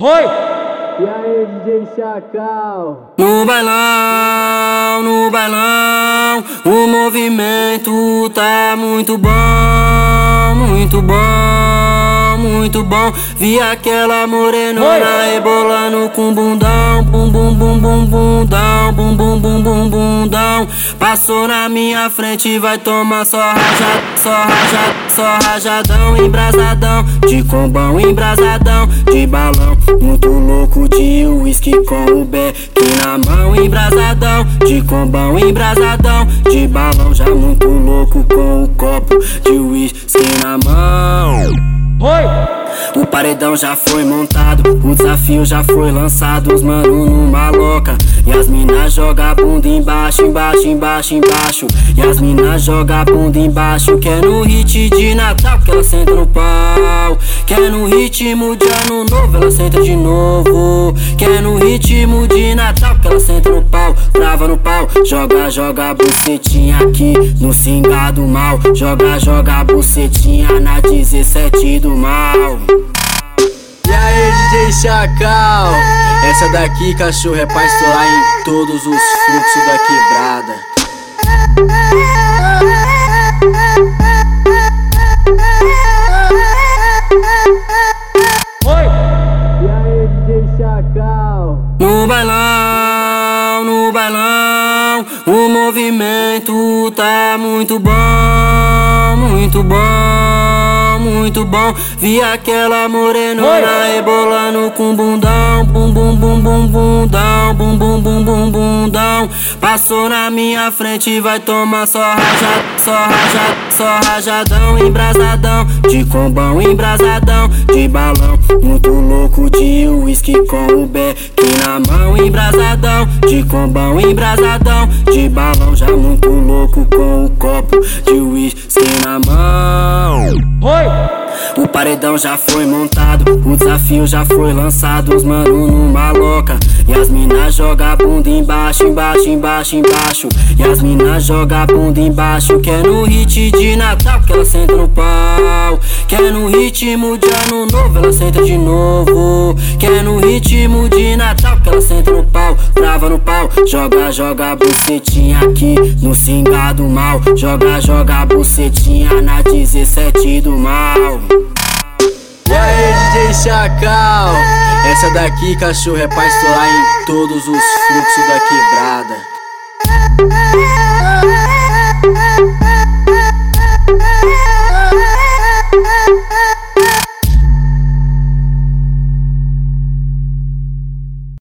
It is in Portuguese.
Oi! E aí, DJ Chacal? No bailão, no bailão, o movimento tá muito bom, muito bom, muito bom. Vi aquela morenona rebolando com bundão, bum bum bum bum bundão, bum bum bum bum bundão. Passou na minha frente, vai tomar só rajada, só rajada, só rajadão, embrasadão, de combão, embrasadão, de balão, muito louco de uísque com o beck na mão, embrasadão, de combão, embrasadão, de balão, já muito louco com o copo de uísque na mão. Oi! O paredão já foi montado, o desafio já foi lançado, os mano numa louca. E as minas joga a bunda embaixo, embaixo, embaixo, embaixo. E as minas joga a bunda embaixo, que é no hit de Natal que ela senta no pau. Que é no ritmo de ano novo, ela senta de novo. Que é no ritmo de Natal senta no pau, trava no pau. Joga, joga a bucetinha aqui no cingado mal. Joga, joga a bucetinha na 17 do mal. E aí, DJ Chacal? Essa daqui, cachorro, é pra estourar em todos os fluxos da quebrada. Oi! E aí, DJ Chacal? No bailão, no bailão, o movimento tá muito bom, muito bom, muito bom. Vi aquela morenona rebolando com bundão, bum bum bum bum bundão, bum bum bum bum bundão. Passou na minha frente, vai tomar só rajada, só rajada, só rajadão, embrasadão, de combão, embrasadão, de balão, muito louco de uísque com o beck na mão, embrasadão, de combão, embrasadão, de balão, já muito louco com o copo de uísque na mão. Oi! O paredão já foi montado, o desafio já foi lançado, os mano numa louca. Joga bunda embaixo, embaixo, embaixo, embaixo. E as minas joga bunda embaixo, que é no hit de Natal que ela senta no pau. Que é no ritmo de ano novo, ela senta de novo. Que é no ritmo de Natal que ela senta no pau, trava no pau. Joga, joga bucetinha aqui no cingado mal. Joga, joga bucetinha na 17 do mal. Chacal? Essa daqui, cachorro, é pra estourar em todos os fluxos da quebrada.